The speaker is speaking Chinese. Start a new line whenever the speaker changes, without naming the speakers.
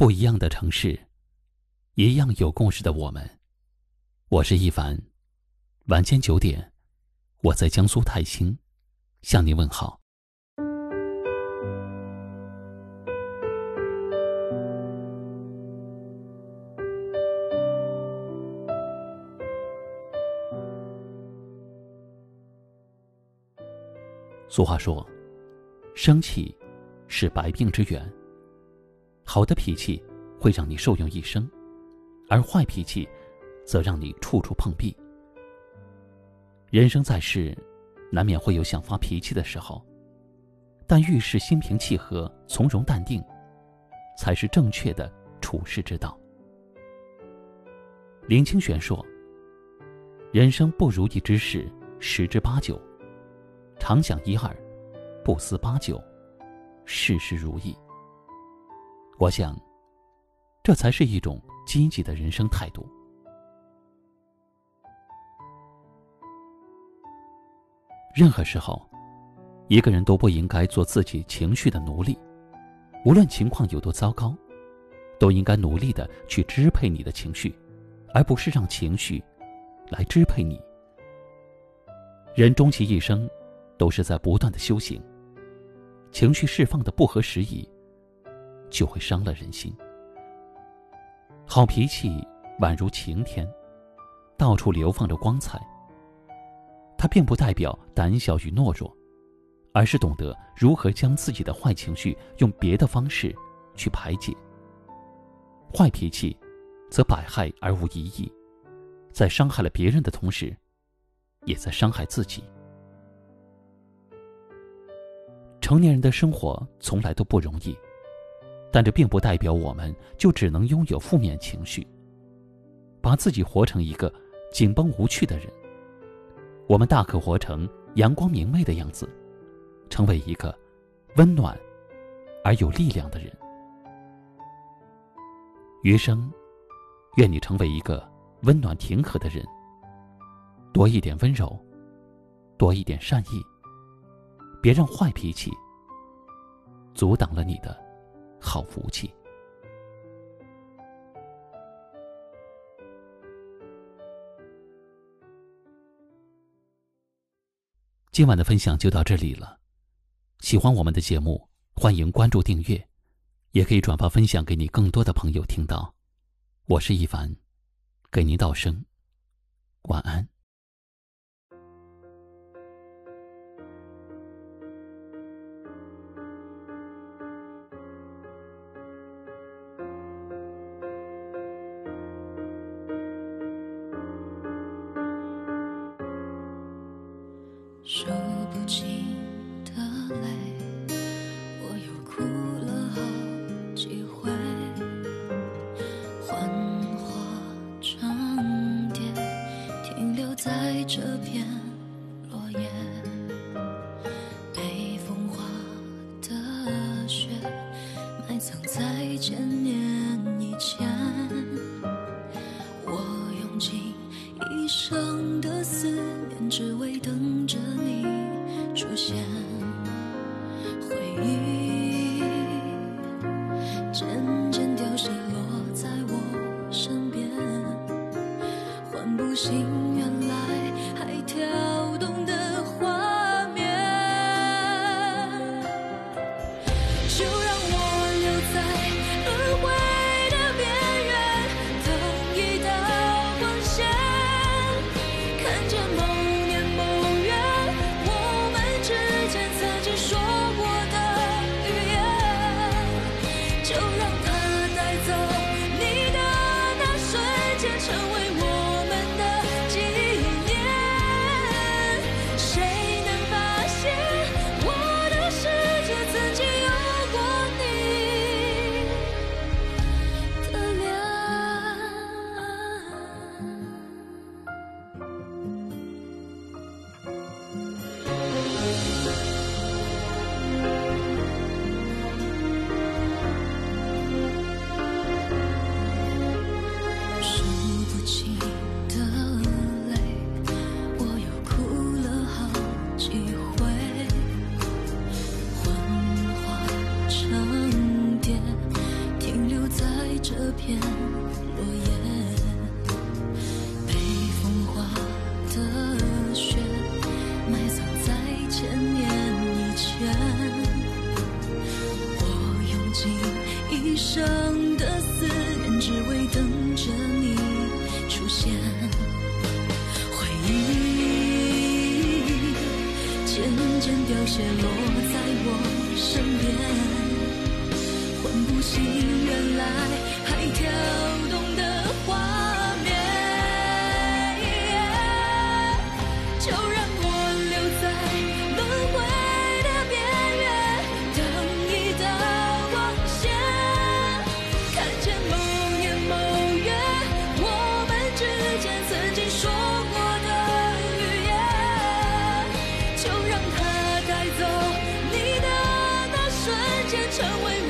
不一样的城市，一样有故事的我们。我是一凡，晚间九点，我在江苏泰兴向您问好。俗话说，生气是百病之源。好的脾气会让你受用一生，而坏脾气则让你处处碰壁。人生在世，难免会有想发脾气的时候，但遇事心平气和、从容淡定，才是正确的处世之道。林清玄说：“人生不如意之事十之八九，常想一二，不思八九，事事如意。”我想，这才是一种积极的人生态度。任何时候，一个人都不应该做自己情绪的奴隶，无论情况有多糟糕，都应该努力的去支配你的情绪，而不是让情绪来支配你。人终其一生，都是在不断的修行，情绪释放的不合时宜。就会伤了人心。好脾气宛如晴天，到处流放着光彩。它并不代表胆小与懦弱，而是懂得如何将自己的坏情绪用别的方式去排解。坏脾气，则百害而无一益，在伤害了别人的同时，也在伤害自己。成年人的生活从来都不容易。但这并不代表我们就只能拥有负面情绪，把自己活成一个紧绷无趣的人。我们大可活成阳光明媚的样子，成为一个温暖而有力量的人。余生，愿你成为一个温暖平和的人，多一点温柔，多一点善意，别让坏脾气阻挡了你的。好福气。今晚的分享就到这里了。喜欢我们的节目，欢迎关注订阅，也可以转发分享给你更多的朋友听到。我是一凡，给您道声晚安。
数不清。为等着你出现。回忆渐渐凋谢落在我身边，唤不醒原来。away.